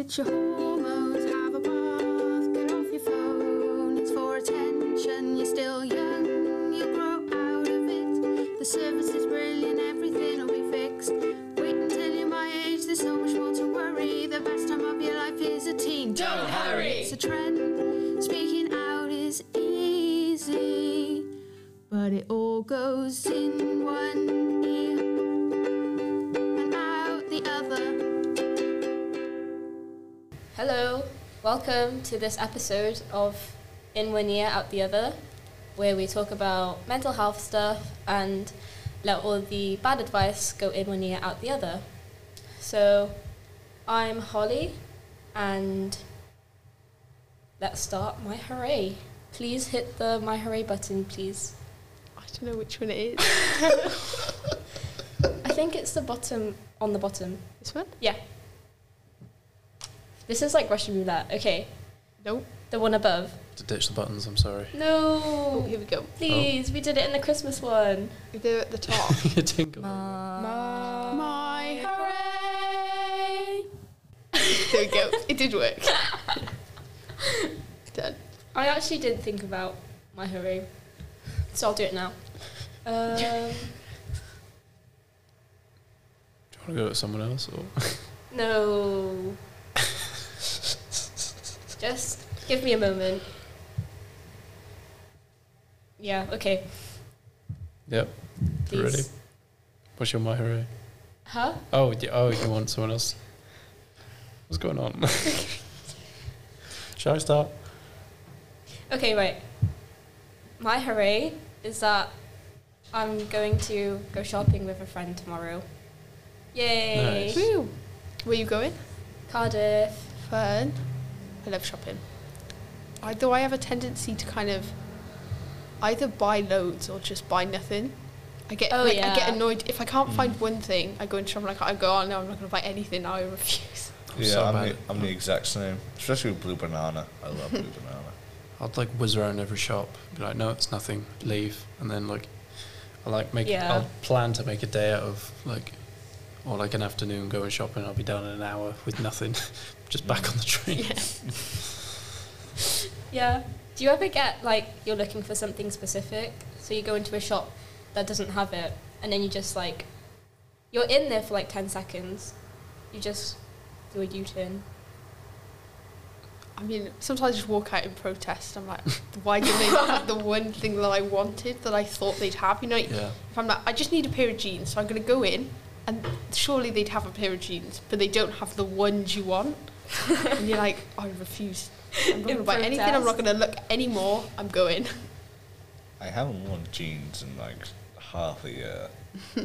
It's your hormones, have a bath, get off your phone. It's for attention, you're still young, you'll grow out of it. The service is brilliant, everything will be fixed. Wait until you're my age, there's so much more to worry. The best time of your life is a teen. Don't hurry. It's a trend, speaking out is easy, but it all goes in one Hello, welcome to this episode of In One Ear Out the Other, where we talk about mental health stuff and let all the bad advice go in one ear out the other. So, I'm Holly, and let's start my hooray. Please hit the my hooray button, please. I don't know which one it is. I think it's the bottom on the bottom. this one? Yeah. This is like Russian roulette. Okay, Nope. the one above. To ditch the buttons, I'm sorry. No. Oh, here we go. Please, we did it in the Christmas one. They're at the top. You tingle. My hooray! There we go. It did work. Done. I actually did think about my hooray, so I'll do it now. Um, Do you want to go with someone else? Or? no. Just give me a moment. Yeah, okay. Yep. Please. Ready? What's your my hooray? Huh? Oh, yeah, oh, you want someone else? What's going on? Shall I start? Okay, right. My hooray is that I'm going to go shopping with a friend tomorrow. Yay! Nice. Woo. Where you going? Cardiff. Fun. I love shopping. I, though I have a tendency to kind of either buy loads or just buy nothing. I get Oh, like, I get annoyed if I can't find mm. one thing. I go into shopping like I go, oh no, I'm not going to buy anything. now I refuse. I'm yeah, so I'm, the, I'm the exact same. Especially with blue banana. I love blue banana. I'd like whiz around every shop, be like, no, it's nothing, leave, and then like, I like make, Yeah. I'll plan to make a day out of like, or like an afternoon going shopping. I'll be down in an hour with nothing, just back on the train. Yeah. yeah. Do you ever get like you're looking for something specific, so you go into a shop that doesn't have it, and then you just like, you're in there for like ten seconds, you just do a U-turn. I mean, sometimes I just walk out in protest. I'm like, why didn't they have the one thing that I wanted that I thought they'd have? You know, Yeah. if I'm like, I just need a pair of jeans, so I'm going to go in, and surely they'd have a pair of jeans, but they don't have the ones you want. and you're like, I refuse. I'm not going to In buy anything. I'm not going to look anymore. I'm going. I haven't worn jeans in like half a year.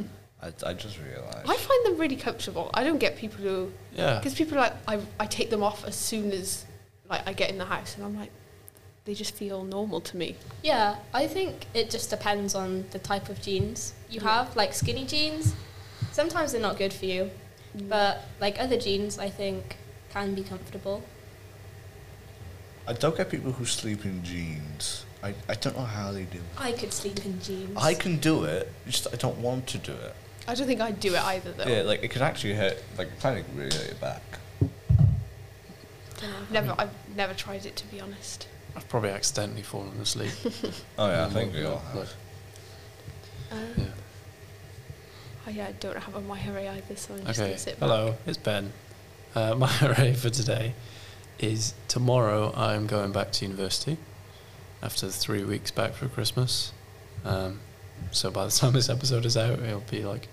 I, I just realised. I find them really comfortable. I don't get people who, Yeah. because people are like, I, I take them off as soon as like I get in the house, and I'm like, they just feel normal to me. Yeah, I think it just depends on the type of jeans you Yeah. have. Like skinny jeans, sometimes they're not good for you, but like other jeans, I think can be comfortable. I don't get people who sleep in jeans. I, I don't know how they do. I could sleep in jeans. I can do it, just I don't want to do it. I don't think I'd do it either, though. Yeah, like it can actually hurt. Like it can really hurt your back. I've never, I've never tried it to be honest. I've probably accidentally fallen asleep. Oh yeah, I Mm, think we all like- have. Uh, Yeah. Oh yeah, I don't have a my hooray either, so I'm just Okay. gonna sit back. Hello, it's Ben. Uh, my hooray for today is tomorrow. I'm going back to university after three weeks back for Christmas. Um, so by the time this episode is out, it'll be like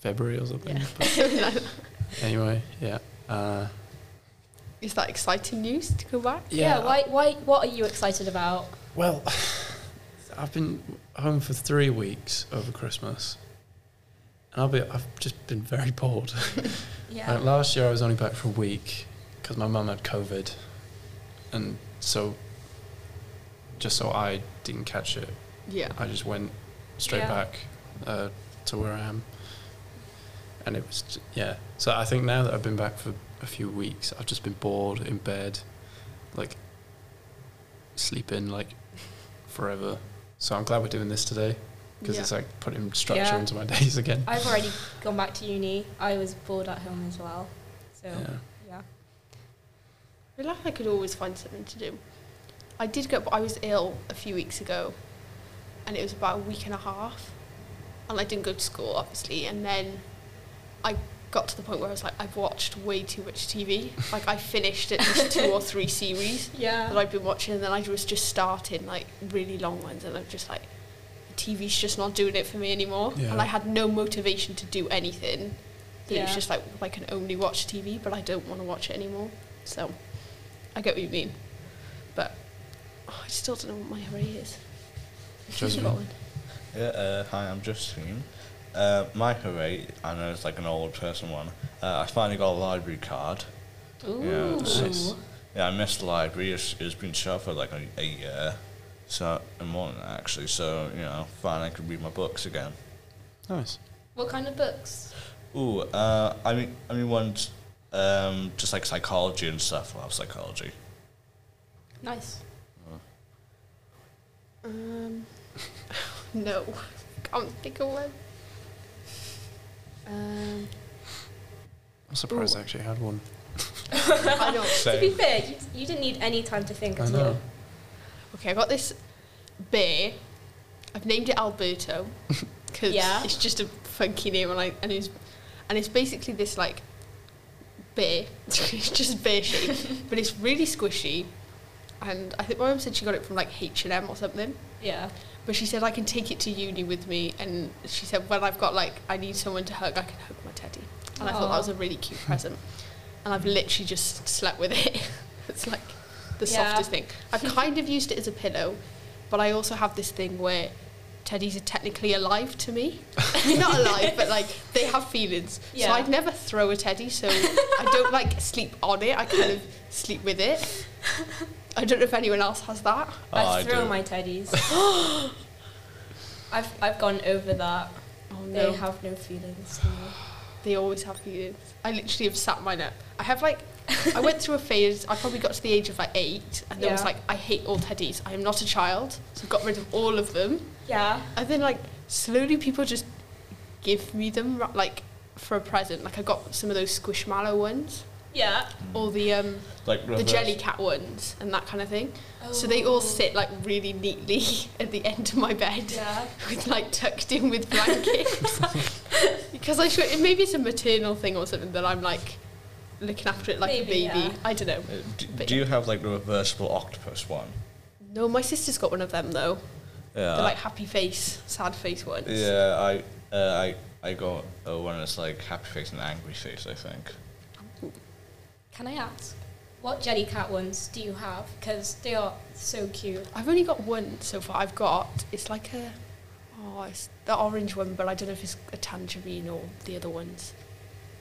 February or something. Yeah. But anyway, yeah. Uh, Is that exciting news to go back? yeah. Why? Why? What are you excited about? Well, I've been home for three weeks over Christmas, and I'll be. I've just been very bored. Yeah. Uh, last year I was only back for a week because my mum had COVID, and so just so I didn't catch it, Yeah. I just went straight Yeah. back uh, to where I am, and it was yeah. So I think now that I've been back for a few weeks, I've just been bored in bed, like sleeping like forever. So I'm glad we're doing this today because Yeah. it's like putting structure Yeah. into my days again. I've already gone back to uni. I was bored at home as well. So Yeah. yeah. feel like I could always find something to do. I did go, but I was ill a few weeks ago, and it was about a week and a half, and I didn't go to school, obviously, and then I got to the point where I was like, I've watched way too much TV. like, I finished at least two or three series that I've been watching, and then I was just starting like really long ones, and I'm just like, the TV's just not doing it for me anymore. Yeah. And I had no motivation to do anything. That It was just like I can only watch TV, but I don't want to watch it anymore. So I get what you mean, but oh, I still don't know what my hooray is. I've Josephine. forgotten. Yeah, uh, hi, I'm Justine. Uh, my hooray, I know it's like an old person one. Uh, I finally got a library card. Ooh. Yeah, Nice. Yeah, I missed the library. It's, it's been shut for like a, a year, so and more than that actually. So you know, finally I can read my books again. Nice. What kind of books? Ooh, uh, I mean, I mean, ones um, just like psychology and stuff. I love psychology. Nice. Um, no, can't think of one. Um, I'm surprised Ooh. I actually had one. I know. To be fair, you, you didn't need any time to think I at know. all. Okay, I got this bear. I've named it Alberto because Yeah. it's just a funky name, and I and it's and it's basically this like bear. it's just bear shaped, but it's really squishy. And I think my mum said she got it from like H and M or something. Yeah. But she said I can take it to uni with me, and she said when I've got like I need someone to hug, I can hug my teddy. And I thought that was a really cute present. And I've literally just slept with it. it's like the Yeah. softest thing. I've kind of used it as a pillow, but I also have this thing where teddies are technically alive to me. Not alive, but like they have feelings. Yeah. So I'd never throw a teddy, so I don't like sleep on it. I kind of sleep with it. I don't know if anyone else has that. Oh, I I throw do. my teddies. I've I've gone over that. Oh They have no feelings. no. They always have feelings. I literally have sat mine up. I have like, I went through a phase. I probably got to the age of like eight, and there was like, I hate all teddies. I am not a child, so I got rid of all of them. Yeah. And then like slowly, people just give me them like for a present. Like I got some of those squishmallow ones, Yeah. or the um Like the reverse- Jellycat ones, and that kind of thing. Oh. So they all sit like really neatly at the end of my bed. Yeah. with like tucked in with blankets because I should maybe it's a maternal thing or something that I'm like looking after it like Maybe, a baby. yeah. I don't know. Uh, do, But do you have like the reversible octopus one? No, my sister's got one of them though. Yeah. the like happy face, sad face ones. Yeah, I uh, I I got uh, one that's like happy face and angry face. I think. Can I ask, what Jellycat ones do you have? Because they are so cute. I've only got one so far. I've got it's like a oh it's the orange one, but I don't know if it's a tangerine or the other ones.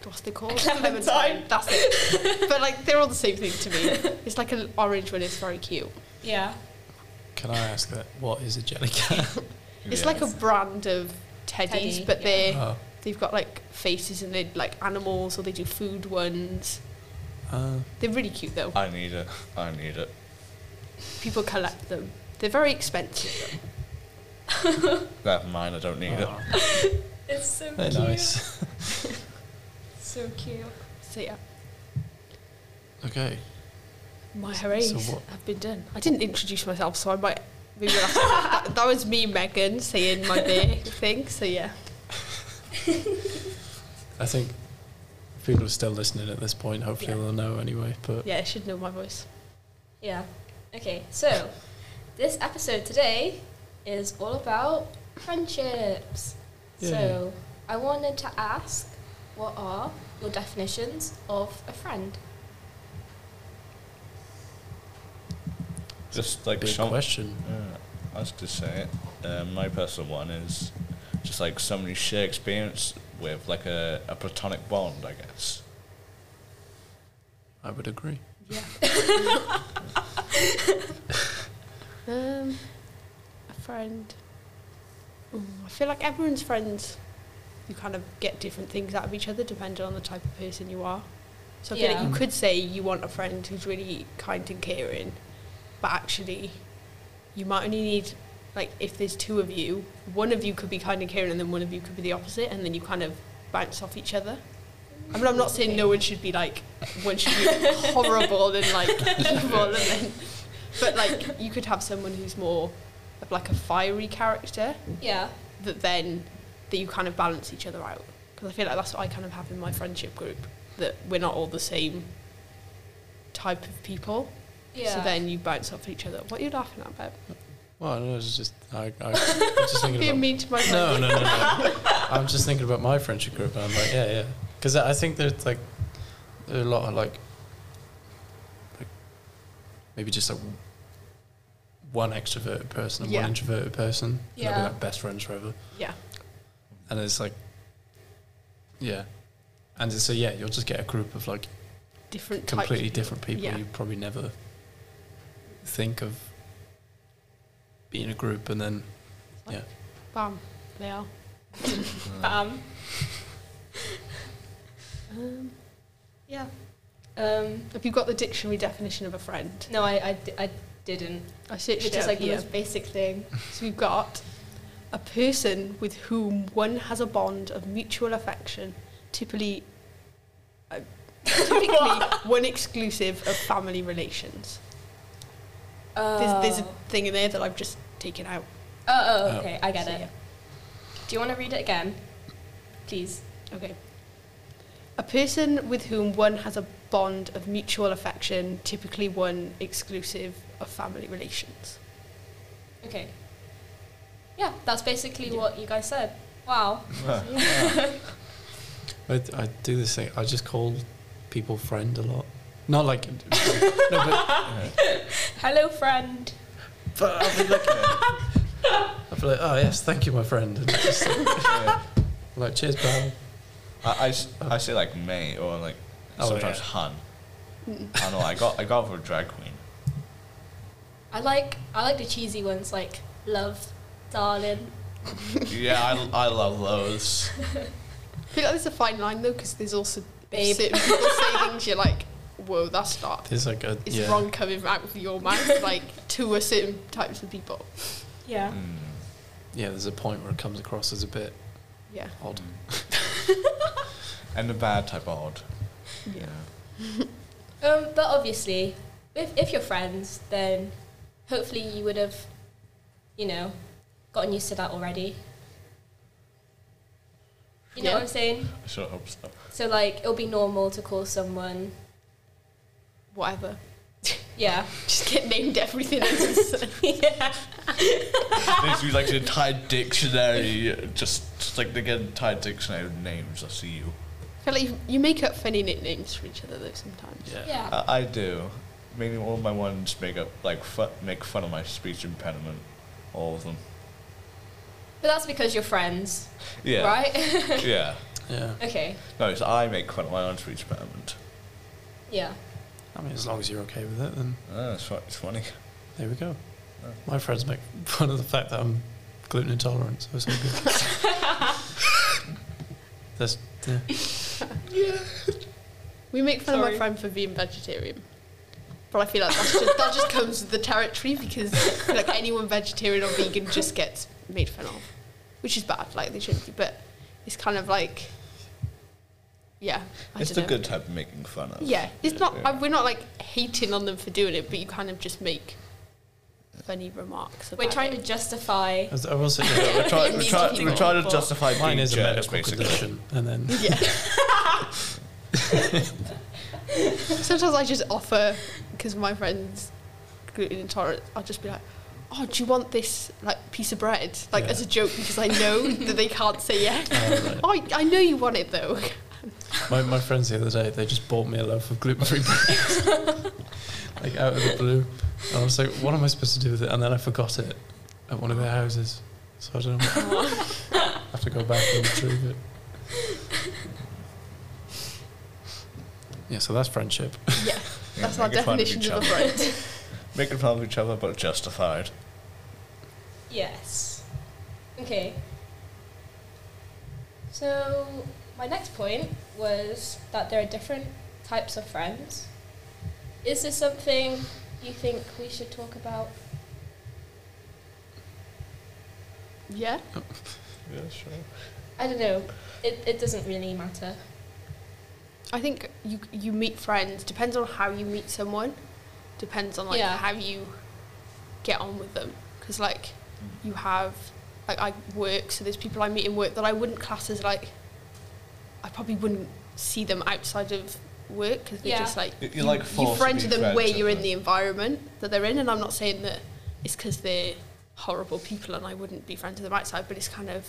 What's they called? Clementine. That's it. but like they're all the same thing to me. It's like an orange one. It's very cute. Yeah. Can I ask that? What is a Jellycat? It's Yeah. like a brand of teddies, Teddy, but yeah. they're oh. they've got like faces and they like animals or they do food ones. Uh, They're really cute though. I need it. I need it. People collect them. They're very expensive. That mine. I don't need it. oh, It's so they're cute. nice. So cute. So yeah, okay. my hoorays So have been done. I didn't introduce myself, so I might maybe we'll that, that was me, Megan, saying my beer thing. So yeah, I think people are still listening at this point. Hopefully Yeah. they'll know anyway. But yeah, I should know my voice. Yeah. Okay, so this episode today is all about friendships. Yeah. So I wanted to ask what are your definitions of a friend? Just like big some. question. Yeah, I was to say it. Um, my personal one is just like someone you share experience with, like a, a platonic bond, I guess. I would agree. Yeah. um, a friend. Ooh, I feel like everyone's friends. You kind of get different things out of each other depending on the type of person you are. So I feel like you could say you want a friend who's really kind and caring, but actually, you might only need like if there's two of you, one of you could be kind and caring, and then one of you could be the opposite, and then you kind of bounce off each other. I mean, I'm not saying no one should be like one should be horrible and like evil, and then, but like you could have someone who's more of like a fiery character Yeah. that then that you kind of balance each other out. Because I feel like that's what I kind of have in my friendship group that we're not all the same type of people. Yeah. So then you bounce off each other. What are you laughing at, Beb? Well, no, it's just I, I, I'm just thinking Being about. mean to my No, no, no, no. I'm just thinking about my friendship group, and I'm like, yeah, yeah, because I think there's like there are a lot of like, like maybe just like one extroverted person and Yeah. one introverted person. and They'll be like best friends forever, Yeah. And it's like, yeah, and so yeah, you'll just get a group of like Different completely of people. different people Yeah. you probably never think of being a group, and then yeah. Bam. They are. Bam. Um, yeah. Um, Have you got the dictionary definition of a friend? no, I, I, I didn't. I searched Which it is up like the most basic thing. So we've got a person with whom one has a bond of mutual affection, typically, uh, typically one exclusive of family relations. There's, there's a thing in there that I've just taken out. Oh, oh, Oh. okay, I get So, it. yeah. Do you want to read it again? Please. Okay. A person with whom one has a bond of mutual affection, typically one exclusive of family relations. Okay. Yeah, that's basically Yeah. what you guys said. Wow. I, I do this thing. I just call people friend a lot. Not like no, but, Hello, friend. but I'll be like, I'll be like, oh yes, thank you, my friend. And just like, Yeah. like, cheers, pal. I, I s- I say like mate or like Oh, sometimes yeah. hun. I know I got I got for a drag queen. I like I like the cheesy ones like love, darling. yeah, I, I love those. I feel like there's a fine line though, because there's also Babe. certain people say things you're like, whoa, that's not. There's like a It's yeah. wrong coming out of your mouth, like to a certain types of people. Yeah. Mm. Yeah, there's a point where it comes across as a bit Yeah. odd. And a bad type of odd. Yeah. Um, but obviously, if if you're friends, then hopefully you would have, you know, gotten used to that already. You know Yeah. what I'm saying? I sure hope so. So like it'll be normal to call someone. Whatever. Yeah. Just get named everything else. yeah. Needs to be like the entire dictionary, just, just like the entire dictionary of names. I see you. I feel like you, you make up funny nicknames for each other though sometimes. Yeah. Yeah. I, I do. Mainly all my ones make up like fu- make fun of my speech impediment. All of them. But that's because you're friends, Yeah. right? Yeah. Yeah. okay. No, so I make fun of my own speech impediment. Yeah. I mean, as long as you're okay with it, then ah, it's, fu- it's funny. there we go. Oh. My friends make fun of the fact that I'm gluten intolerant, so it's all good. That's yeah. We make fun of my friend for being vegetarian. But I feel like that's just, that just comes with the territory because like anyone vegetarian or vegan just gets made fun of, which is bad. Like they shouldn't be, but it's kind of like, yeah, I it's the know. good type of making fun of. Yeah, it's not. Yeah. uh, We're not like hating on them for doing it, but you kind of just make funny remarks. About We're trying it. to justify. As I will say, Yeah, we're, try, we're, try, nothing we're trying to justify mine being is a jerks, medical basically. condition, and then Yeah. Sometimes I just offer because my friends gluten intolerant. I'll just be like, "Oh, do you want this like piece of bread?" Like Yeah. as a joke because I know that they can't say yes. Oh, right. Oh, I, I know you want it though. my, my friends the other day they just bought me a loaf of gluten free bread, like out of the blue. And I was like, what am I supposed to do with it? And then I forgot it at one of their houses, so I don't know. I have to go back and retrieve it. Yeah, so that's friendship. yeah, Yeah, that's our making of definition of a friend. Making fun of each other, but justified. Yes. Okay. So my next point was that there are different types of friends. Is this something you think we should talk about? yeah, Yeah, sure. I don't know. It it doesn't really matter. I think you you meet friends depends on how you meet someone, depends on like Yeah. how you get on with them. Because like you have like I work, so there's people I meet in work that I wouldn't class as like I probably wouldn't see them outside of work because they're Yeah. just like You- you're, you, like, you forced to friends with them friends where you're in them. the environment that they're in, and I'm not saying that it's because they're horrible people and I wouldn't be friends with them outside, but it's kind of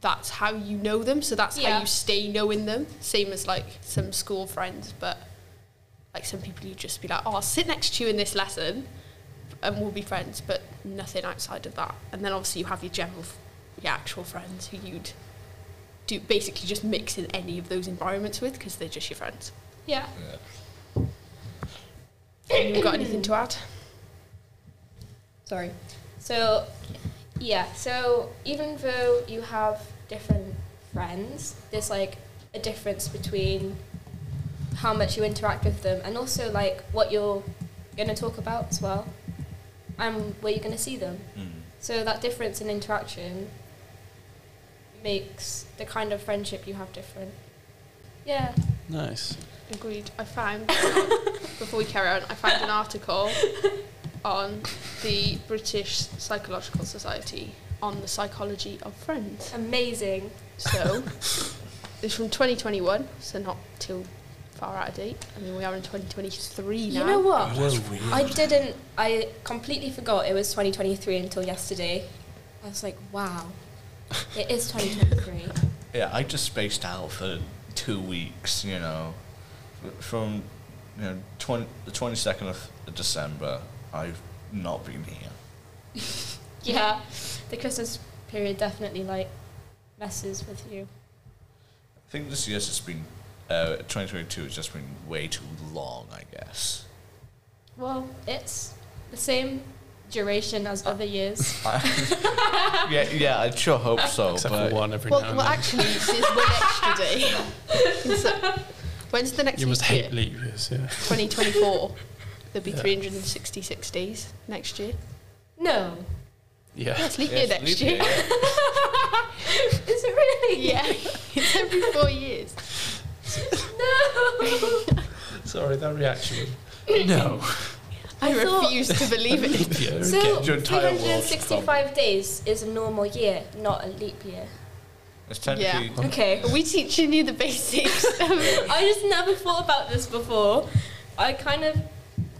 that's how you know them, so that's Yeah. how you stay knowing them. Same as like some school friends, but like some people you just be like, oh, I'll sit next to you in this lesson, and we'll be friends, but nothing outside of that. And then obviously you have your general, f- your actual friends who you'd do basically just mix in any of those environments with because they're just your friends. Yeah. Yeah. Anyone got anything to add? Sorry. So, yeah, so even though you have different friends, there's like a difference between how much you interact with them and also like what you're going to talk about as well and where you're going to see them. Mm. So that difference in interaction makes the kind of friendship you have different. Yeah. Nice. Agreed. I found before we carry on, I found an article on the British Psychological Society on the psychology of friends. Amazing. So it's from 2021, so not too far out of date. I mean, we are in 2023 now. You know what? Whoa. I didn't. I completely forgot it was 2023 until yesterday. I was like, wow, it is 2023. Yeah, I just spaced out for two weeks, you know. From you know, 20, the 22nd of December, I've not been here. yeah, the Christmas period definitely like messes with you. I think this year's just been, uh, 2022 has just been way too long, I guess. Well, it's the same duration as other years. yeah, yeah, I sure hope so. Except but for one every Well, now and well, then. actually, it's, it's one extra day. So, when's the next you must hate year? leap years, yeah. 2024. There'll be Yeah. 366 days next year. No, Yeah. Yes, leap Yeah, year it's next leap year. is it really? Yeah, it's every four years. No. Sorry, that reaction. No. I, I refuse to believe it. Leap year So again. Your entire world's 365 days is a normal year, not a leap year. It's technically. Yeah. Okay. Are we teaching you the basics? I just never thought about this before. I kind of,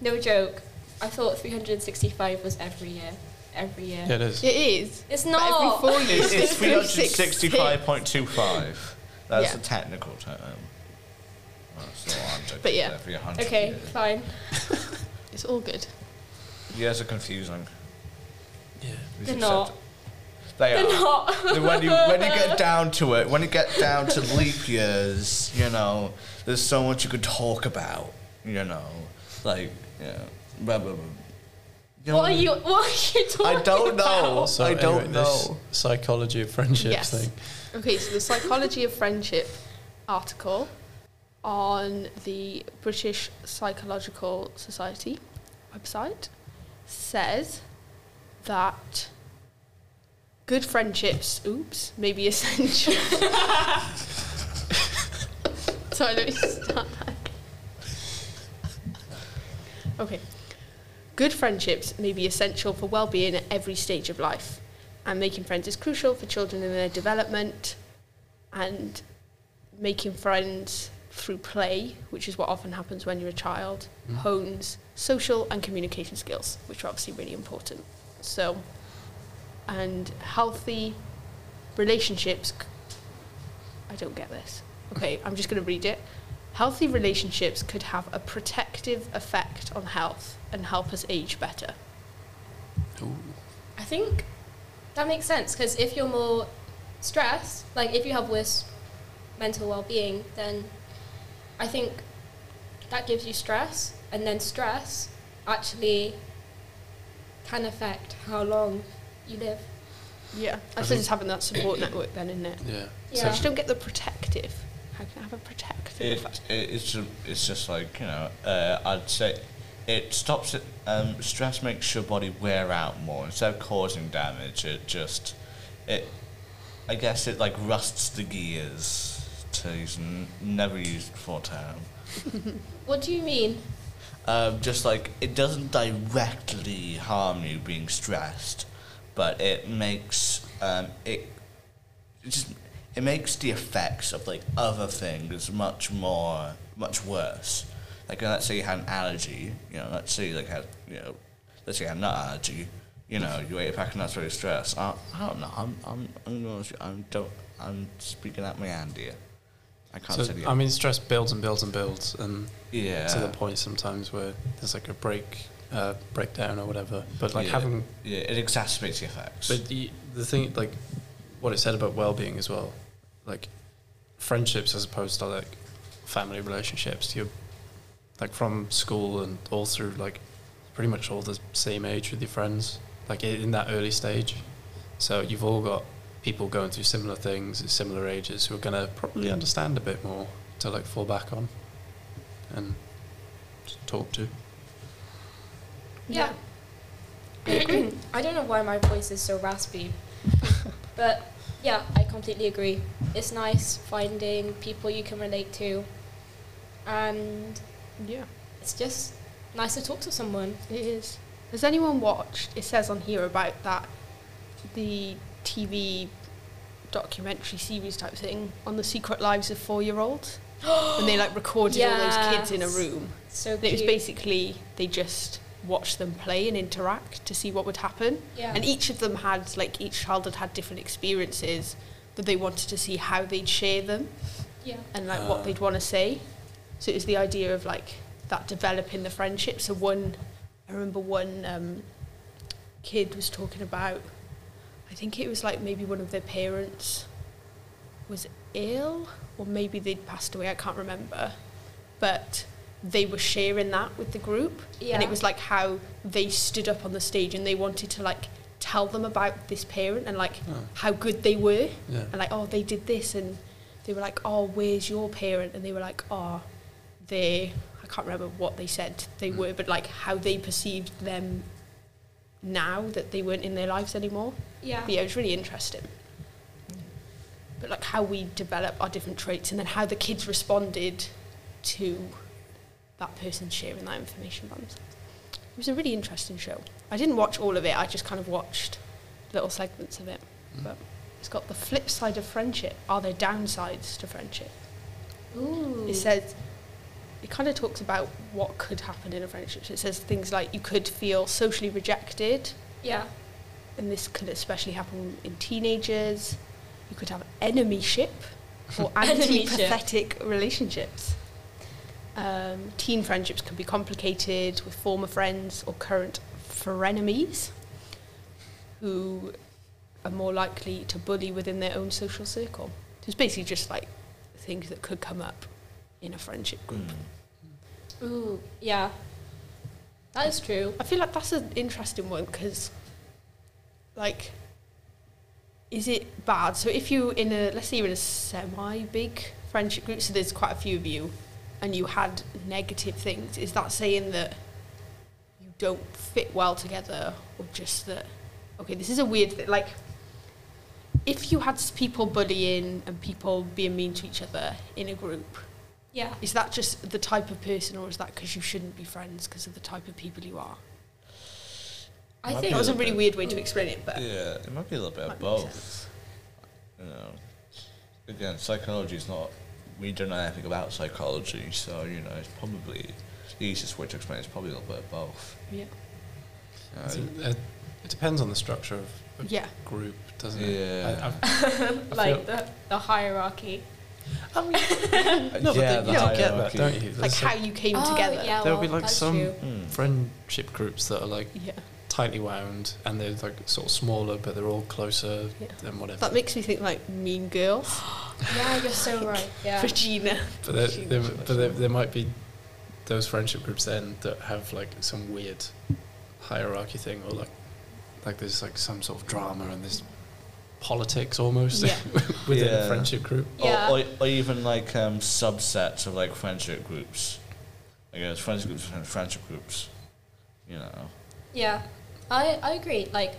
no joke, I thought 365 was every year. Every year. Yeah, it is. it is. It's But not. every four years, It's, it's 365.25. That's Yeah. the technical term. That's I'm joking But yeah. Every 100 Okay, years. fine. It's all good. Years are confusing. Yeah. We They're should not. accept it. They They're are. not. when you when you get down to it, when you get down to leap years, you know, there's so much you could talk about. You know, like yeah, blah blah blah. You know, What are you? What are you talking I don't know. about? So I don't anyway, this know. psychology of friendships Yes. thing. Okay, so the Psychology of Friendship article on the British Psychological Society website says that good friendships, oops, may be essential. Sorry, let me start that. Okay. Good friendships may be essential for well-being at every stage of life, and making friends is crucial for children in their development, and making friends through play, which is what often happens when you're a child, Mm. hones social and communication skills, which are obviously really important. So, and healthy relationships. I don't get this. Okay, I'm just going to read it. Healthy relationships could have a protective effect on health and help us age better. Ooh. I think that makes sense because if you're more stressed, like if you have worse mental well-being, then I think that gives you stress, and then stress actually can affect how long you live. Yeah, I, I suppose think- it's having that support network then, isn't it? Yeah. So Yeah. I just don't get the protective. How can I have a protective It, it it's ju- it's just like you know. Uh, I'd say it stops it. Um, stress makes your body wear out more instead of causing damage. It just it. I guess it like rusts the gears he's n- never used before term. What do you mean? Um, just like it doesn't directly harm you being stressed, but it makes um, it, it just it makes the effects of like other things much more much worse. Like uh, let's say you had an allergy, you know, let's say you like had you know, let's say you had a nut allergy, you know, you ate a pack of nuts very stressed. I, I don't know. I'm I'm I'm going I'm don't I'm speaking out my hand here. I can't So say the I mean, stress builds and builds and builds, and yeah. to the point sometimes where there's like a break, uh, breakdown or whatever. But like yeah, having, yeah, it exacerbates the effects. but the the thing like what it said about well-being as well, like friendships as opposed to like family relationships. You're like from school and all through like pretty much all the same age with your friends, like in that early stage. So you've all got people going through similar things at similar ages who are gonna probably understand a bit more to like fall back on and just talk to. Yeah. I don't know why my voice is so raspy. but yeah, I completely agree. It's nice finding people you can relate to. And Yeah, it's just nice to talk to someone. it is. Has anyone watched? It says on here about that the TV documentary series type thing on the secret lives of four-year-olds and they like recorded all those kids in a room. So And it was basically they just watched them play and interact to see what would happen. Yeah. And each of them had like each child had had different experiences that they wanted to see how they'd share them yeah. and like Ah. what they'd want to say. So it was the idea of like that developing the friendship. So one, I remember one um, kid was talking about, I think it was like maybe one of their parents was ill or maybe they'd passed away. I can't remember, but they were sharing that with the group, and it was like how they stood up on the stage and they wanted to like tell them about this parent and like Oh. how good they were Yeah. and like oh they did this and they were like oh where's your parent and they were like oh they I can't remember what they said they Mm. were but like how they perceived them now that they weren't in their lives anymore Yeah. but yeah it was really interesting but like how we develop our different traits and then how the kids responded to that person sharing that information about themselves it was a really interesting show I didn't watch all of it I just kind of watched little segments of it Mm. but it's got the flip side of friendship. Are there downsides to friendship? Ooh. It says, it kind of talks about what could happen in a friendship. It says things like you could feel socially rejected, yeah. and this could especially happen in teenagers. You could have enemyship or Enemyship. antipathetic relationships. Um, teen friendships can be complicated with former friends or current frenemies who are more likely to bully within their own social circle. So it's basically just like things that could come up in a friendship group. Mm. Ooh. Yeah. That is true. I feel like that's an interesting one because, like, is it bad? So if you're in a let's say you're in a semi-big friendship group, so there's quite a few of you, and you had negative things, is that saying that you don't fit well together, or just that? Okay, this is a weird thing. Like, if you had people bullying and people being mean to each other in a group, Yeah. is that just the type of person, or is that because you shouldn't be friends because of the type of people you are? I Might think That was a really bit. weird way to explain it, but Yeah, it might be a little bit of both. You know, again, psychology is not. We don't know anything about psychology, so you know, it's probably the easiest way to explain. it is probably a little bit of both. Yeah. You I know, think, uh, it depends on the structure of a Yeah. group, doesn't it? Yeah. I, I, I like feel- the, the hierarchy. no, but Yeah, they, you do get that, hierarchy. don't you? Like how you came oh, together. Yeah, There'll well, be, like, some- True. Hmm. friendship groups that are like Yeah. tightly wound and they're like sort of smaller, but they're all closer Yeah. than whatever. That makes me think like Mean Girls. Yeah, you're so right. Yeah. Regina. But there, She there, was but there, there might be those friendship groups then that have like some weird hierarchy thing, or like like there's like some sort of drama and there's politics almost Yeah. within Yeah. a friendship group. Yeah. Or, or, or even like um, subsets of like friendship groups. I guess friendship groups and friendship groups. You know. Yeah, I, I agree. Like,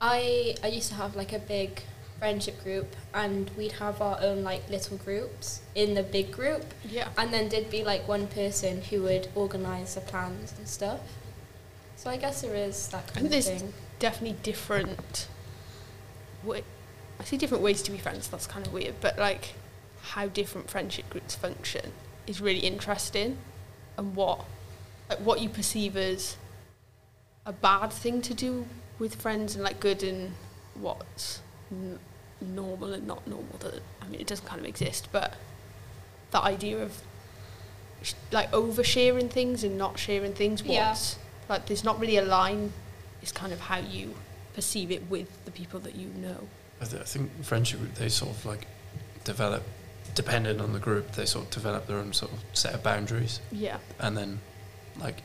I I used to have like a big friendship group and we'd have our own like little groups in the big group Yeah. and then there'd be like one person who would organise the plans and stuff. So I guess there is that kind And of there's thing. definitely different. Way, I see different ways to be friends. That's kind of weird, but like how different friendship groups function is really interesting, and what like what you perceive as a bad thing to do with friends, and like good and what's n- normal and not normal. That I mean, it doesn't kind of exist, but that idea of sh- like oversharing things and not sharing things. Yeah. What's like there's not really a line. It's kind of how you perceive it with the people that you know. I, th- I think friendship group they sort of like develop, depending on the group, they sort of develop their own sort of set of boundaries, Yeah. and then like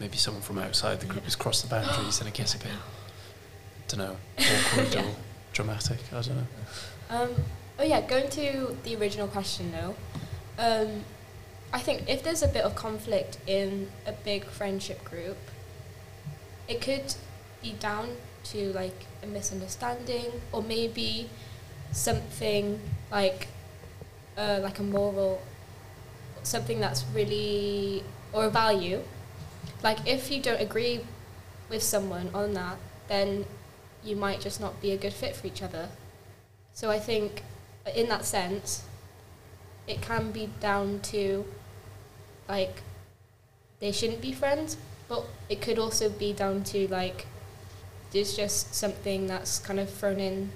maybe someone from outside the group has crossed the boundaries, and it gets a bit, I don't know, awkward or dramatic. I don't know. Um, oh yeah, going to the original question though. Um, I think if there's a bit of conflict in a big friendship group, it could be down to like a misunderstanding or maybe something like uh, like a moral something that's really or a value. Like if you don't agree with someone on that, then you might just not be a good fit for each other. So I think in that sense, it can be down to like they shouldn't be friends, but it could also be down to like there's just something that's kind of thrown in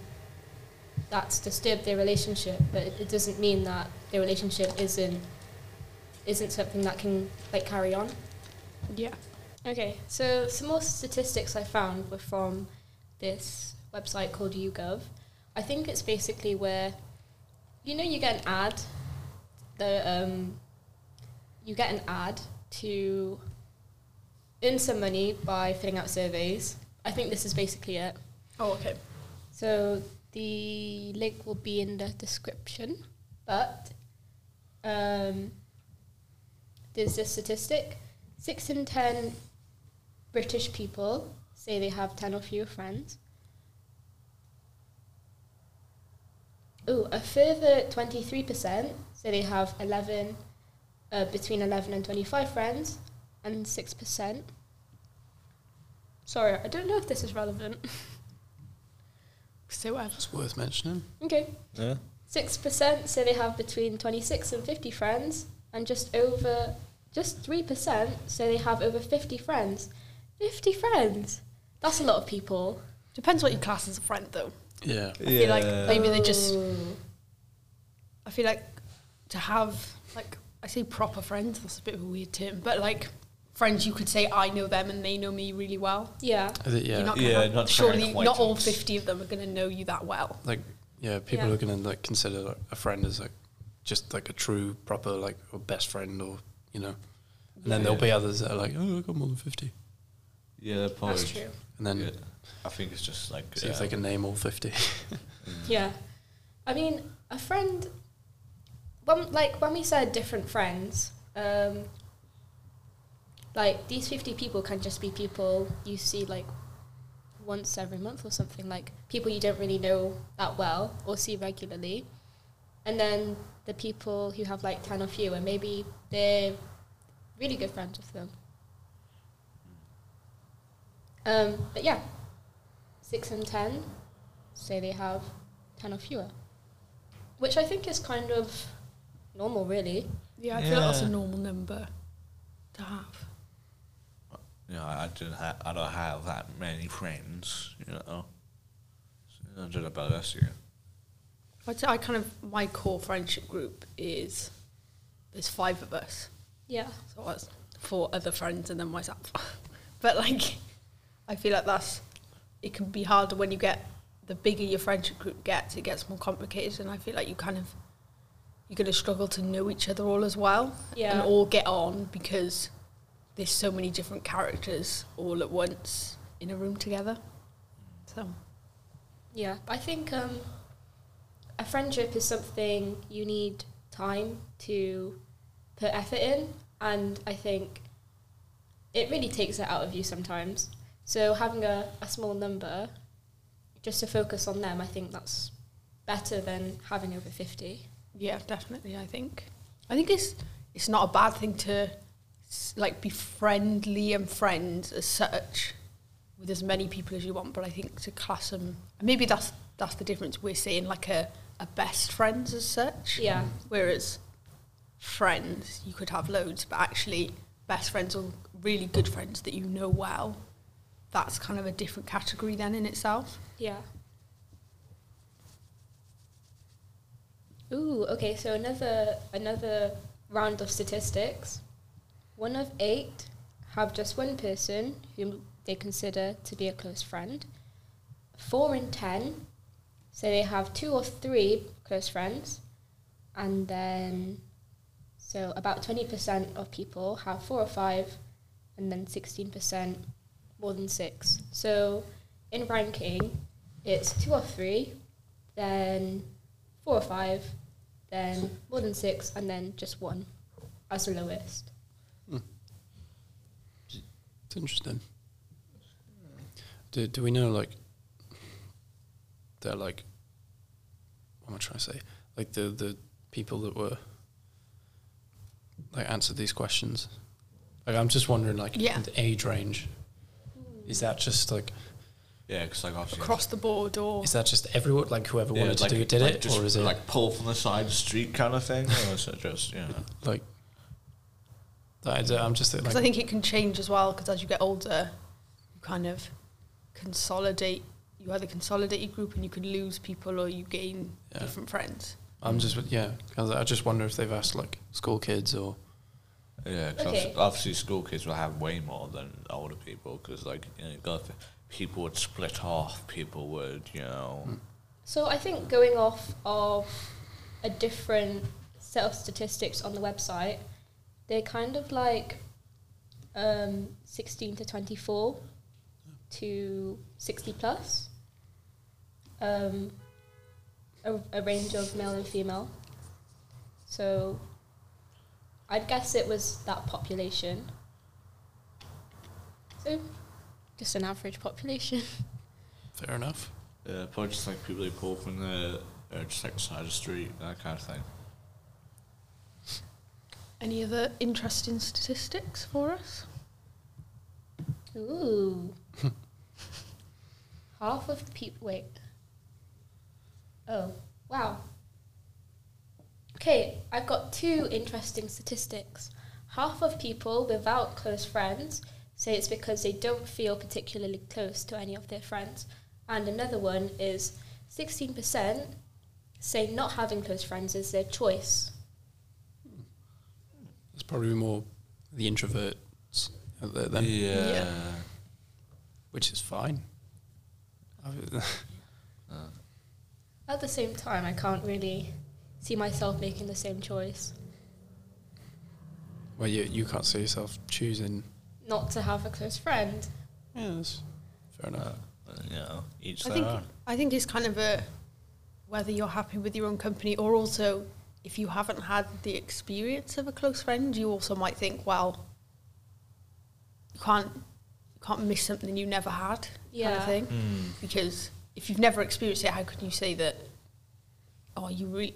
that's disturbed their relationship, but it, doesn't mean that their relationship isn't isn't something that can like carry on. Yeah. Okay, so some more statistics I found were from this website called YouGov. I think it's basically where, you know, you get an ad, the um, you get an ad to earn some money by filling out surveys. I think this is basically it. Oh, okay. So the link will be in the description, but um, there's this statistic: six in ten British people say they have ten or fewer friends. Ooh, a further twenty-three percent say they have eleven, uh, between eleven and twenty-five friends, and six percent. Sorry, I don't know if this is relevant. So whatever. It's worth mentioning. Okay. Yeah. Six percent say they have between twenty-six and fifty friends, and just over, just three percent say they have over fifty friends. Fifty friends. That's a lot of people. Depends what you class as a friend, though. Yeah. I feel like maybe they just. Oh. I feel like to have like I say proper friends. That's a bit of a weird term, but like friends, you could say I know them and they know me really well. Yeah. I think, yeah. You're not gonna Yeah, have- not surely not all fifty of them are going to know you that well. like yeah, people Yeah. are gonna like consider like, a friend as like just like a true proper like or best friend or you know, and then there'll be others that are like oh I got more than fifty, Yeah, probably. That's true. and then Yeah. I think it's just like see if yeah. they can name all fifty. Yeah. I mean, a friend. When like when we said different friends, um, like these fifty people can just be people you see like once every month or something like people you don't really know that well or see regularly, and then the people who have like ten or fewer, maybe they're really good friends with them. Um, but yeah, six and ten say they have 10 or fewer. Which I think is kind of normal, really. Yeah, I feel like that's a normal number to have. You know, I didn't ha- I don't have that many friends. You know. So I don't know about this year. I'd I kind of my core friendship group is there's five of us. Yeah. So that's four other friends and then myself. but like, I feel like that's it can be harder when you get the bigger your friendship group gets. It gets more complicated, and I feel like you kind of you're going to struggle to know each other all as well Yeah. and all get on because there's so many different characters all at once in a room together. So Yeah. I think um, a friendship is something you need time to put effort in. And I think it really takes it out of you sometimes. So having a, a small number just to focus on them, I think that's better than having over 50. Yeah, definitely. I think. I think it's it's not a bad thing to like be friendly and friends as such with as many people as you want. But I think to class them, maybe that's that's the difference. We're seeing like a a best friends as such. Yeah. Whereas friends, you could have loads, but actually best friends or really good friends that you know well, that's kind of a different category then in itself. Yeah. Ooh, okay, so another another round of statistics. One of eight have just one person whom they consider to be a close friend. Four in ten say they have two or three close friends. And then so about twenty percent of people have four or five and then sixteen percent more than six. So in ranking, it's two or three, then four or five, then more than six, and then just one as the lowest. It's interesting. Do do we know like they're like what am I trying to say? Like the the people that were like answered these questions. Like I'm just wondering like Yeah. the age range. Is that just like Yeah, because like obviously Across the board or is that just everyone like whoever yeah, wanted like, to do it did like it just or is it like pull from the side of the street kind of thing, or is it just you know? like I, I'm just Because like I think it can change as well. Because as you get older, you kind of consolidate. You either consolidate your group and you can lose people, or you gain Yeah. different friends. I'm just yeah 'cause I just wonder if they've asked like school kids or Yeah, 'cause Okay. obviously, obviously school kids will have way more than older people because like you know, you got to- people would split off, people would you know. Hmm. So I think going off of a different set of statistics on the website, they're kind of like um, 16 to 24 to 60 plus. Um, a, a range of male and female. So I'd guess it was that population. So just an average population. fair enough. Yeah, probably just like people who pull from the uh, just like side of the street, that kind of thing. Any other interesting statistics for us? Ooh. Half of the people. Wait. Oh, wow. Okay, I've got two interesting statistics. Half of people without close friends say it's because they don't feel particularly close to any of their friends. And another one is 16% say not having close friends is their choice. It's probably more the introverts out there then, Yeah. which is fine. At the same time, I can't really see myself making the same choice. well, you you can't see yourself choosing. Not to have a close friend. Yeah, that's fair enough. Uh, you know, each I their think own. I think it's kind of a whether you're happy with your own company or also if you haven't had the experience of a close friend, you also might think, well, you can't you can't miss something you never had, kind Yeah. of thing. Mm. Because if you've never experienced it, how can you say that? Oh, you re-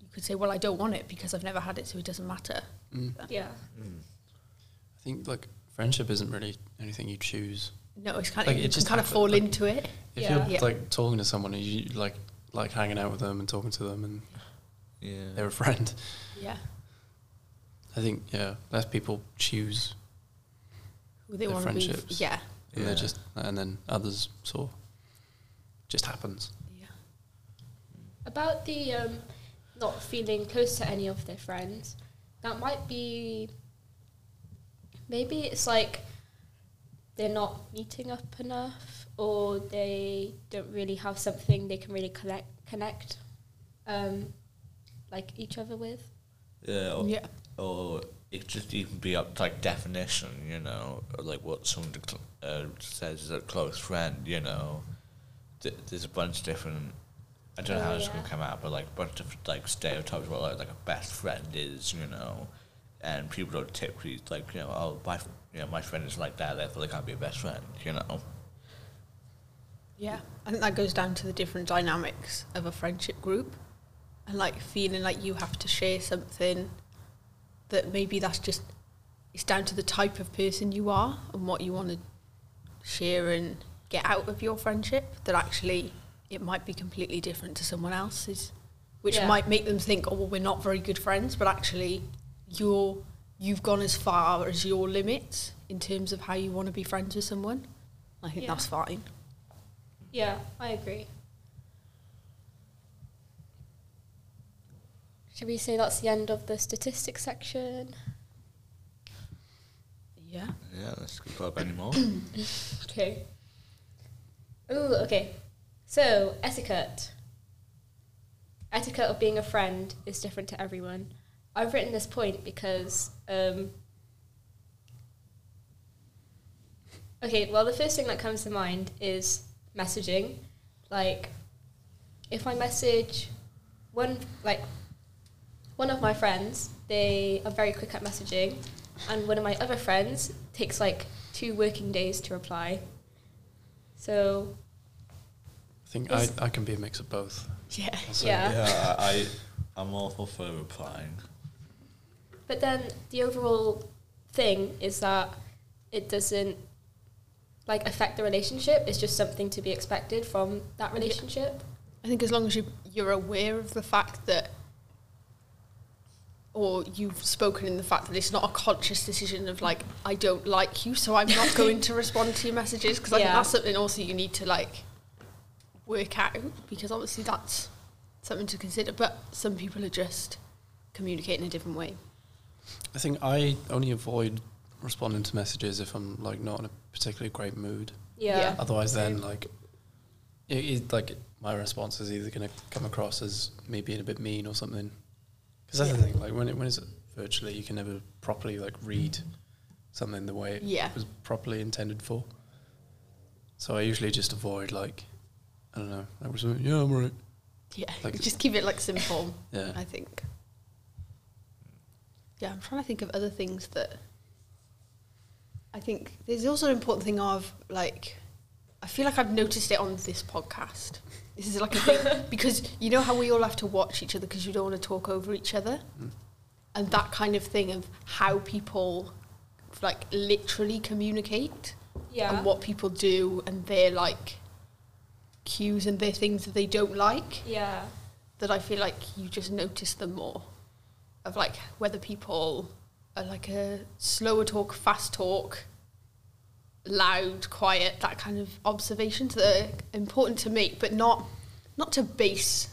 you could say, well, I don't want it because I've never had it, so it doesn't matter. Mm. Yeah. I think like friendship isn't really anything you choose. No, it's kind Like, of it just kind of happen- fall like- into it. If Yeah. you're Yeah. like talking to someone and you like like hanging out with them and talking to them and Yeah. they're a friend, Yeah, I think yeah, less people choose who they Their want to be. friendships. Yeah, and Yeah. they just and then others sort of just happens. yeah. About the um, not feeling close to any of their friends, that might be. Maybe it's like they're not meeting up enough, or they don't really have something they can really collect, connect, um, like each other with. Yeah. Or, Yeah. or it just even be up to like definition, you know, or like what someone decl- uh, says is a close friend, you know. Th- there's a bunch of different. I don't know Oh, how this yeah. gonna come out, but like a bunch of different, like stereotypes what like, like a best friend is, you know, and people don't typically like you know oh my f- you know my friend is like that therefore they can't be a best friend, you know. Yeah, I think that goes down to the different dynamics of a friendship group and like feeling like you have to share something that maybe that's just it's down to the type of person you are and what you want to share and get out of your friendship that actually it might be completely different to someone else's which Yeah. might make them think oh well we're not very good friends but actually you're you've gone as far as your limits in terms of how you want to be friends with someone I think Yeah. that's fine Yeah, I agree. Should we say that's the end of the statistics section? yeah Yeah, let's go up anymore. Okay. Ooh, okay. So, etiquette. Etiquette of being a friend is different to everyone. I've written this point because. Um, okay, well, the first thing that comes to mind is messaging. Like, if I message one, like, one of my friends, they are very quick at messaging, and one of my other friends takes like two working days to reply. So, I think I, I can be a mix of both. yeah Also, Yeah. yeah, I, I, I'm awful for replying. but then the overall thing is that it doesn't like affect the relationship. It's just something to be expected from that relationship. I think as long as you you're aware of the fact that, or you've spoken in the fact that it's not a conscious decision of like I don't like you, so I'm not going to respond to your messages because I think that's something also you need to like work out because obviously that's something to consider. But some people are just communicating a different way. I think I only avoid responding to messages if I'm like not in a particularly great mood. Yeah. Yeah. Otherwise, then like, it, it, like my response is either going to come across as me being a bit mean or something. Because that's the thing. Like when it when it's virtually, you can never properly like read something the way it Yeah. was properly intended for. So I usually just avoid like, I don't know. I was yeah, I'm right. Yeah, Like- just keep it like simple. Yeah. I think. Yeah, I'm trying to think of other things that. I think there's also an important thing of like, I feel like I've noticed it on this podcast. This is like a thing because you know how we all have to watch each other because you don't want to talk over each other, Mm. and that kind of thing of how people, like literally communicate Yeah. and what people do and their like cues and their things that they don't like yeah. that I feel like you just notice them more of like whether people are like a slower talk, fast talk, loud, quiet, that kind of observations that are important to make, but not not to base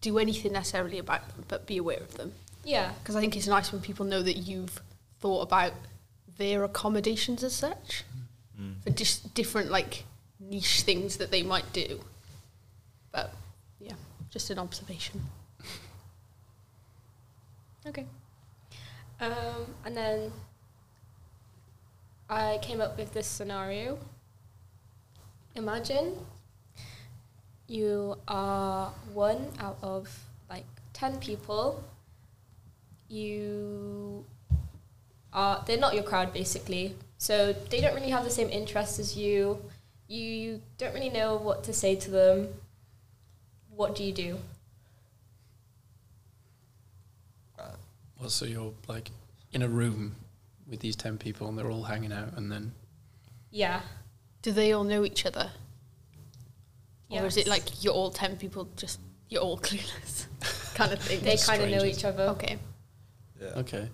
do anything necessarily about them, but be aware of them. Yeah. Because I think it's nice when people know that you've thought about their accommodations as such Mm. for just different like niche things that they might do. But yeah, just an observation. Okay. Um, and then I came up with this scenario. Imagine you are one out of like 10 people. You are, they're not your crowd basically. So they don't really have the same interests as you. You don't really know what to say to them. What do you do? Well, so you're like in a room with these ten people and they're all hanging out, and then Yeah. Do they all know each other? Or is it like you're all 10 people, just you're all clueless kind of thing? They kind of know each other. okay. Yeah. okay,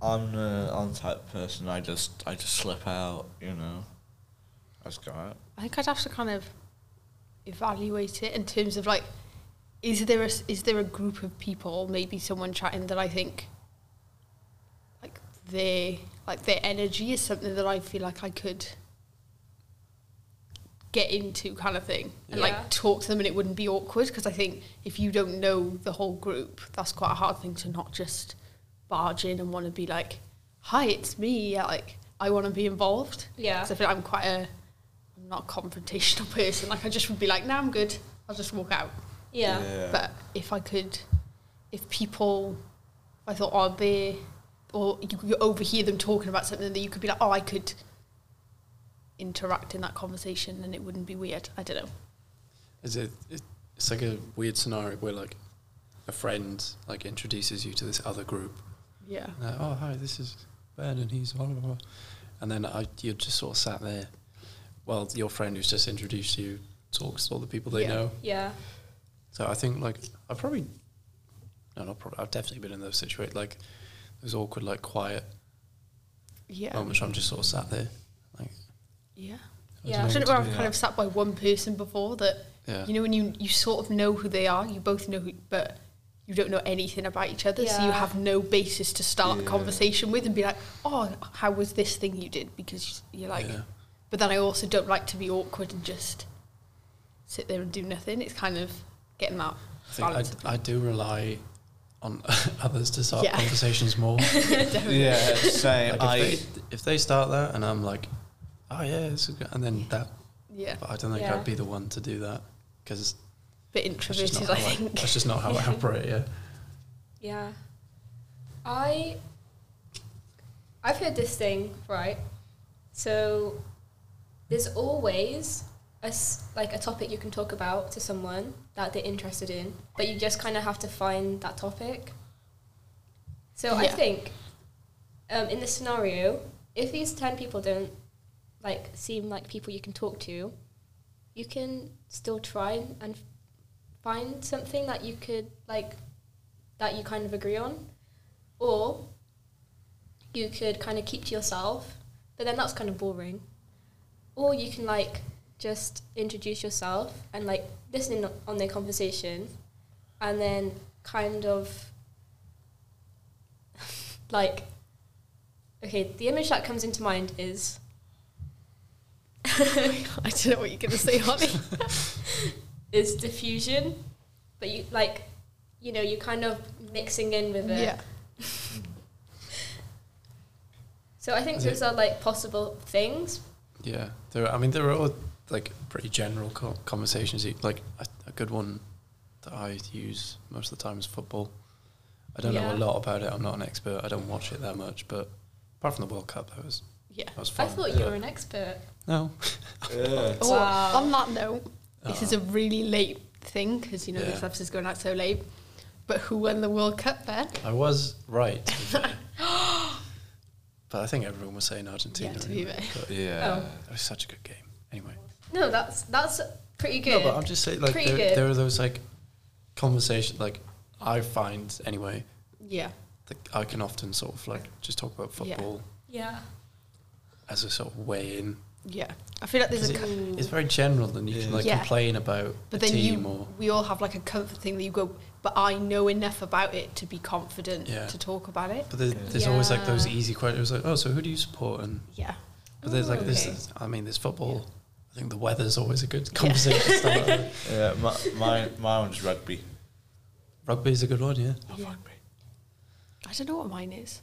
I'm the on type person. I just I just slip out. You know. I just go out. I think I'd have to kind of evaluate it in terms of like, is there a, s- is there a group of people, maybe someone chatting that I think, like their like their energy is something that I feel like I could get into kind of thing and Yeah. like talk to them and it wouldn't be awkward because I think if you don't know the whole group that's quite a hard thing to not just barge in and want to be like hi it's me yeah, like I want to be involved Yeah. 'Cause I feel like I'm quite a I'm not a confrontational person. Like I just would be like, nah, I'm good. I'll just walk out. Yeah. But if I could, if people, I thought, oh, they, or you could overhear them talking about something that you could be like, oh, I could interact in that conversation and it wouldn't be weird. I don't know. Is it, it? It's like a weird scenario where like a friend like introduces you to this other group. Yeah. They're, oh hi, this is Ben, and he's blah, blah, blah. and then I you're just sort of sat there. Well, your friend who's just introduced you talks to all the people they Yeah. know. Yeah. So I think like I've probably no, not probably. I've definitely been in those situations like those awkward like quiet Yeah. moments. Where I'm just sort of sat there. Like yeah. I Yeah. don't I know don't know where. I've kind of sat by one person before that Yeah. you know when you you sort of know who they are, you both know who, but you don't know anything about each other, so you have no basis to start a conversation with and be like, "Oh, how was this thing you did?" Because you're like, yeah. but then I also don't like to be awkward and just sit there and do nothing. It's kind of getting that I think balance. I, I do rely on others to start Yeah. conversations more. Definitely. Yeah, same. Like I if, they, if they start that and I'm like, oh yeah, this is good, and then that, Yeah, but I don't think Yeah. I'd be the one to do that because bit that's just introverted, I how I, think. that's just not how I operate. Yeah. Yeah. I I've heard this thing, right? So there's always a like a topic you can talk about to someone that they're interested in, but you just kind of have to find that topic. So I think um, in this scenario, if these 10 people don't like seem like people you can talk to, you can still try and find something that you could like that you kind of agree on, or you could kind of keep to yourself, but then that's kind of boring. Or you can like just introduce yourself and like listen in on their conversation, and then kind of like okay, the image that comes into mind is I don't know what you're gonna say, Holly. is diffusion, but you like you know you're kind of mixing in with it. yeah, So I think those are like possible things. Yeah, there. are, I mean, there are all like pretty general co- conversations. Like a, a good one that I use most of the time is football. I don't know a lot about it. I'm not an expert. I don't watch it that much. But apart from the World Cup, that was yeah. that was I fun. thought you were an expert. no. yeah. Oh, Wow. on that note, this is a uh-huh. really late thing because you know this Yeah. episode's going out so late. But who won the World Cup then? I was right. To be fair. but I think everyone was saying Argentina. Yeah, to be anyway, fair. but Yeah. Oh. It was such a good game. Anyway. No, that's that's pretty good. No, good. but I'm just saying, like, Pretty there, good. there are those like conversations, like I find anyway, Yeah, that I can often sort of like just talk about Yeah. football yeah. as a sort of way in. yeah. I feel like there's a, 'Cause co- It's very general, and you can Yeah. like Yeah. complain about but the then team you, or we all have like a comfort thing that you go. But I know enough about it to be confident Yeah. to talk about it. But there's, there's always like those Yeah. easy questions, like, oh, so who do you support? And Yeah, but there's like this. Okay. I mean, there's football. I think the weather's always a good conversation starter. Yeah, my, my, my one's rugby. Rugby's a good one, yeah. Yeah. I don't know what mine is.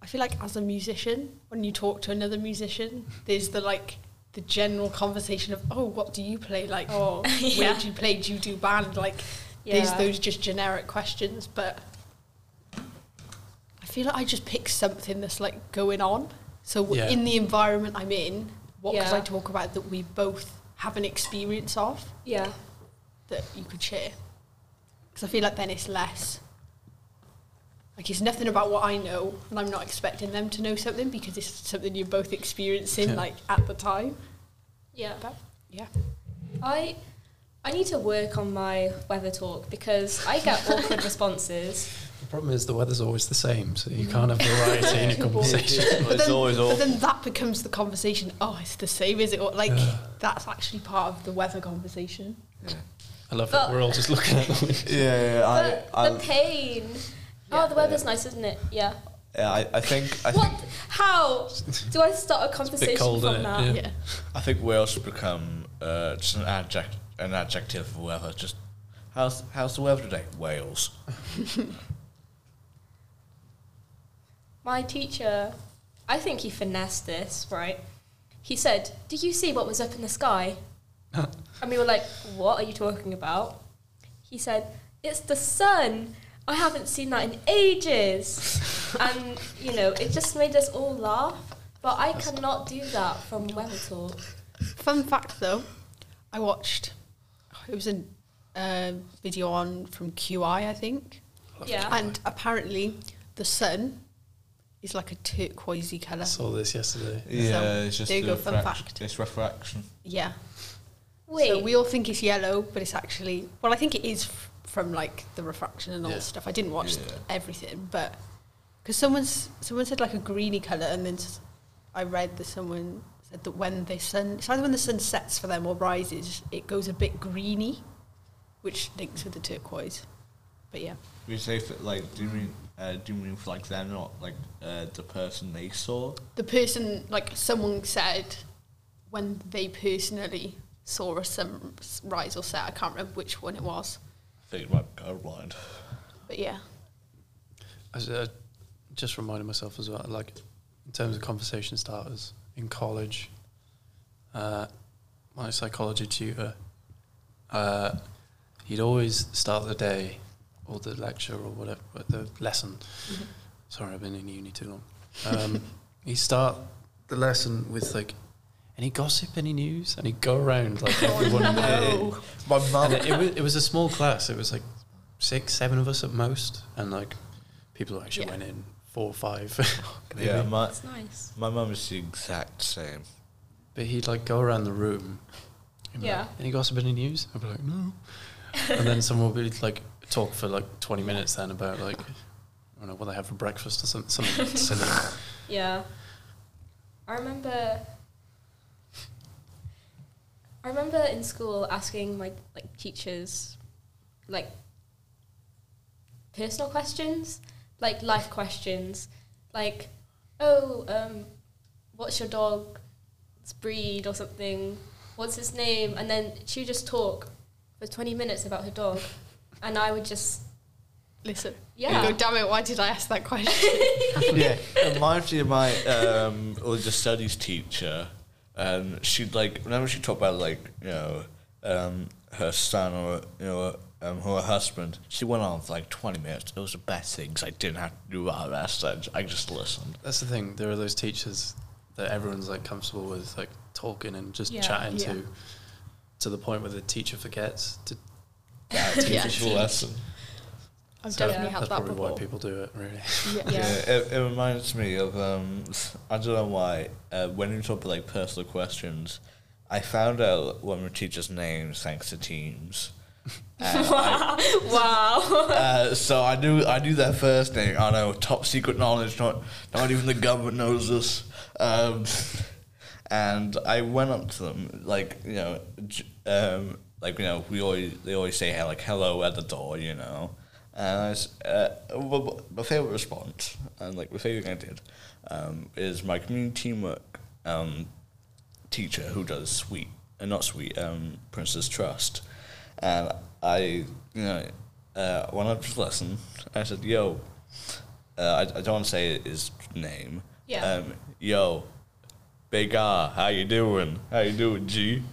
I feel like as a musician, when you talk to another musician, there's the like the general conversation of, oh, what do you play? Like, oh, oh Yeah. where do you play? Do you do band? Like, there's Yeah. those just generic questions, but I feel like I just pick something that's like going on. So Yeah. in the environment I'm in, what could I talk about that we both have an experience of Yeah. that you could share? Because I feel like then it's less. Like it's nothing about what I know, and I'm not expecting them to know something because it's something you're both experiencing, Yeah. like at the time. Yeah. But yeah, I I need to work on my weather talk because I get awkward responses. The problem is the weather's always the same, so you can't have variety in a conversation. but it's then, always but all. then that becomes the conversation. Oh, it's the same, is it? Or like Yeah. that's actually part of the weather conversation. Yeah. I love But- it. We're all just looking at the window. Yeah, yeah, But I, the I, pain. Yeah. oh, the weather's nice, isn't it? Yeah. yeah, I, I think I What? think How do I start a conversation cold, from innit? that? Yeah. Yeah, I think Wales has become uh, just an adject an adjective for weather. Just how's how's the weather today? Wales. My teacher, I think he finessed this, right? He said, Do you see what was up in the sky? and we were like, What are you talking about? He said, It's the sun. I haven't seen that in ages. and, you know, it just made us all laugh. But I cannot do that from Weather Talk. Fun fact though, I watched it was a uh, video on from QI, I think, Yeah. and apparently the sun is like a turquoisey colour. I colour. saw this yesterday. Yeah, it's just there you the go, fun fact. It's refraction. Yeah. Wait. So we all think it's yellow, but it's actually well, I think it is f- from like the refraction and all Yeah. stuff. I didn't watch Yeah. everything, but because someone's someone said like a greeny color, and then s- I read that someone said that when the sun, it's either when the sun sets for them or rises, it goes a bit greeny, which links with the turquoise. But yeah, We say for, like, do you mean uh, do you mean for like they're not like uh, the person they saw? the person like someone said when they personally saw a sunrise or set. I can't remember which one it was, I think it might be colorblind. but yeah. I uh, just reminded myself as well, like in terms of conversation starters in college, uh, my psychology tutor, uh, he'd always start the day or the lecture or whatever, the lesson. Sorry, I've been in uni too long. Um, he'd start the lesson with like, any gossip, any news, and he'd go around like everyone. no. My mum. It, it, was, it was a small class. It was like six, seven of us at most, and like people actually Yeah. went in four or five. maybe. yeah, my That's nice. my mum is the exact same. But he'd like go around the room. he'd Yeah. Like, any gossip, any news? I'd be like, no. and then someone would be like talk for like twenty minutes then about like I don't know what they have for breakfast or something, something silly. Yeah. I remember I remember in school asking my like teachers like personal questions, like life questions, like oh, um what's your dog's breed or something? What's his name? And then she would just talk for 20 minutes about her dog. And I would just Listen. Yeah. Go, damn it, why did I ask that question? yeah, it reminds me of my um, religious studies teacher. Um, she'd like whenever she talked about like you know um, her son or you know um, her husband, she went on for like twenty minutes. It was the best thing 'cause I didn't have to do all the rest. I just listened. That's the thing. There are those teachers that everyone's like comfortable with, like talking and just Yeah. chatting Yeah. to, to the point where the teacher forgets to. Yeah, teach Yeah. us a lesson. I've So definitely Yeah. had That's that probably before. why people do it, really. Yeah. Yeah. Yeah, it, it reminds me of um, I don't know why. Uh, when you talk about like personal questions, I found out one of my teacher's names thanks to Teams. And I- wow. uh, so I knew I knew their first name. I know top secret knowledge. Not not even the government knows this. Um, and I went up to them like you know, j- um, like you know we always they always say like hello at the door, you know. And I was, uh, my favorite response and like my favorite thing I did um, is my community teamwork um, teacher who does sweet and not sweet um, Prince's Trust, and I you know uh, went up to listen. I said, "Yo, uh, I, I don't want to say his name. Yeah. Um, Yo, Big R, how you doing? How you doing, G?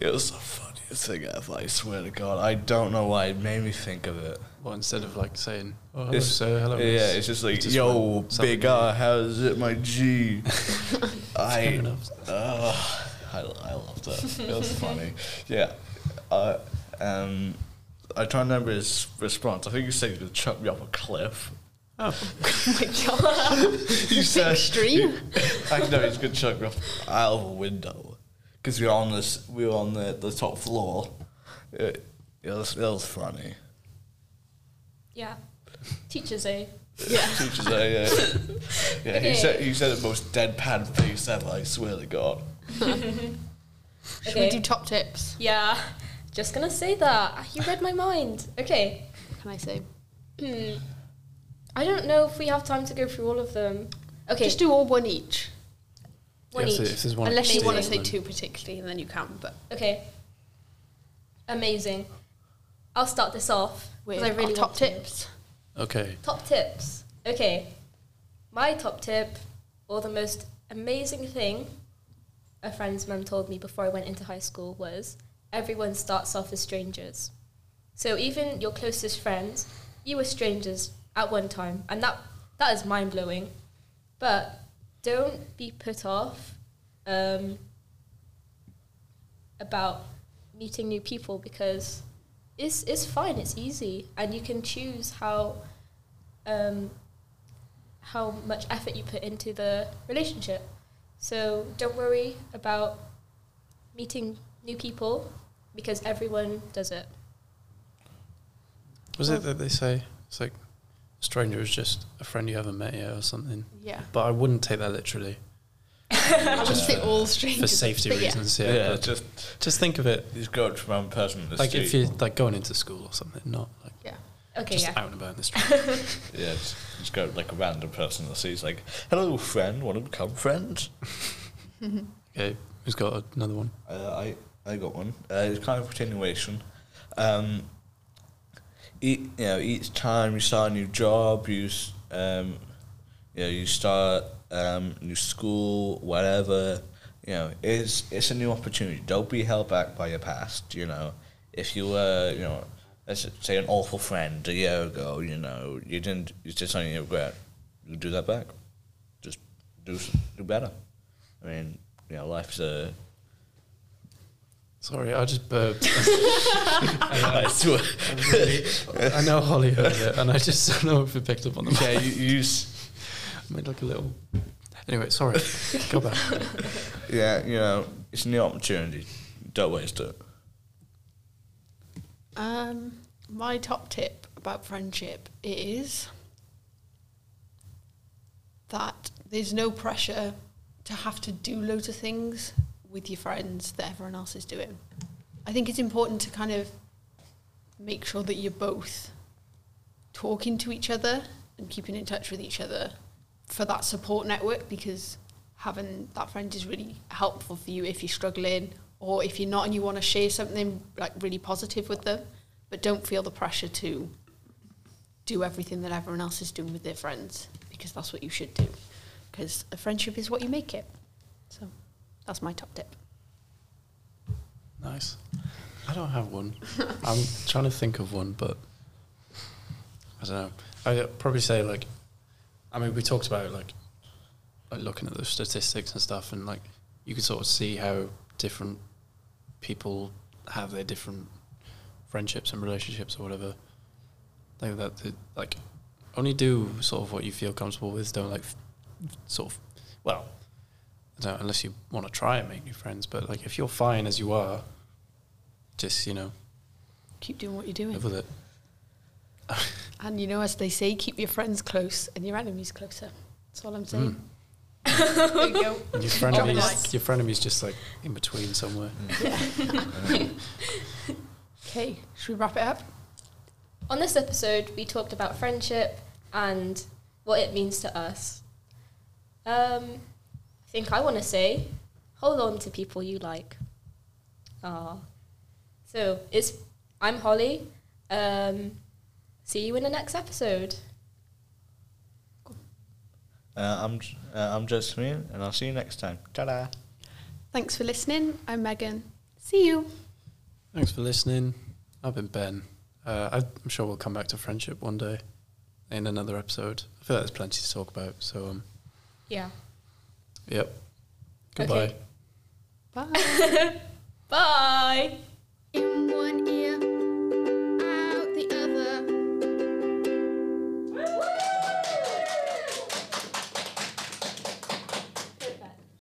It was the funniest thing ever. I swear to God, I don't know why it made me think of it. Well, instead of like saying, "Oh, hello, It's- sir, hello," Yeah, it's just like, just yo, Big R, how's it, my G? Fair I, enough. uh, I, I loved it. It was funny. Yeah. Uh, um, I try and remember his response. I think he said he would chuck me off a cliff. Oh, Oh my god. He said, Extreme. I know he's gonna chuck me off out of a window because we were on this. We were on the, the top floor. It, it was it was funny. yeah. Teachers, eh? Yeah. Teachers, uh, yeah, yeah. Okay. He said he said the most deadpan face ever. I swear to God. Should we do top tips? Yeah. Just gonna say that. You read my mind. Okay. What can I say? Hmm. I don't know if we have time to go through all of them. Okay. Just do all one each. One yeah, each. there- if there's one Unless you want to Amazing. say two particularly, and then you can. But Okay. Amazing. I'll start this off with I really oh, top want to. tips. Okay. Top tips. Okay. My top tip, or the most amazing thing a friend's mum told me before I went into high school was everyone starts off as strangers. So even your closest friends, you were strangers at one time, and that that is mind blowing. But don't be put off um, about meeting new people because it's it's fine, it's easy, and you can choose how um, how much effort you put into the relationship. So don't worry about meeting new people because everyone does it. Was it that they say it's like stranger is just a friend you haven't met yet or something? Yeah. But I wouldn't take that literally I would say all strangers. for safety but reasons. Yeah, Yeah, but just just think of it you just go up to one person in the like street. if you're like going into school or something, not like Yeah. Okay, just yeah. out and about in the street. yeah, just, just go like a random person in the street. like, "Hello, friend. Want to become friends?" okay, who's got another one? Uh, I I got one. Uh, it's kind of a continuation. Um, each, you know, each time you start a new job, you um, you know, you start um, new school, whatever. You know, it's it's a new opportunity. Don't be held back by your past. You know, if you were, you know, let's say an awful friend a year ago, you know, you didn't, you did something you regret. You do that back. Just do do better. I mean, you know, life's a Sorry, I just burped. I swear. I, really, I know Holly heard it, and I just don't know if it picked up on the mic. yeah, you, you use, I made like a little. Anyway, sorry. Go back. yeah, you know, it's a new opportunity. Don't waste it. Um, my top tip about friendship is that there's no pressure to have to do loads of things with your friends that everyone else is doing. I think it's important to kind of make sure that you're both talking to each other and keeping in touch with each other for that support network because having that friend is really helpful for you if you're struggling or if you're not and you want to share something like really positive with them but don't feel the pressure to do everything that everyone else is doing with their friends because that's what you should do because a friendship is what you make it so that's my top tip Nice. I don't have one. I'm trying to think of one, but I don't know. I'd probably say like, I mean, we talked about like, like looking at the statistics and stuff, and like you can sort of see how different people have their different friendships and relationships or whatever. Like that, the, like only do sort of what you feel comfortable with. Don't like f- sort of, well, I don't unless you want to try and make new friends. But like, if you're fine as you are, just you know, keep doing what you're doing live with it. and you know as they say keep your friends close and your enemies closer that's all i'm saying Mm. there you go And your Drop the frenemies, your frenemies just like in between somewhere. okay should we wrap it up On this episode, we talked about friendship and what it means to us. Um, I think I want to say, hold on to people you like. Ah, so it's I'm Holly. Um, see you in the next episode. Uh, I'm uh, I'm Jasmine, and I'll see you next time. Ta-da! thanks for listening i'm megan see you Thanks for listening. I've been Ben. Uh, I- I'm sure we'll come back to friendship one day in another episode. I feel like there's plenty to talk about. So, um, Yeah. Yep. Goodbye. Okay. Bye. Bye. In one ear.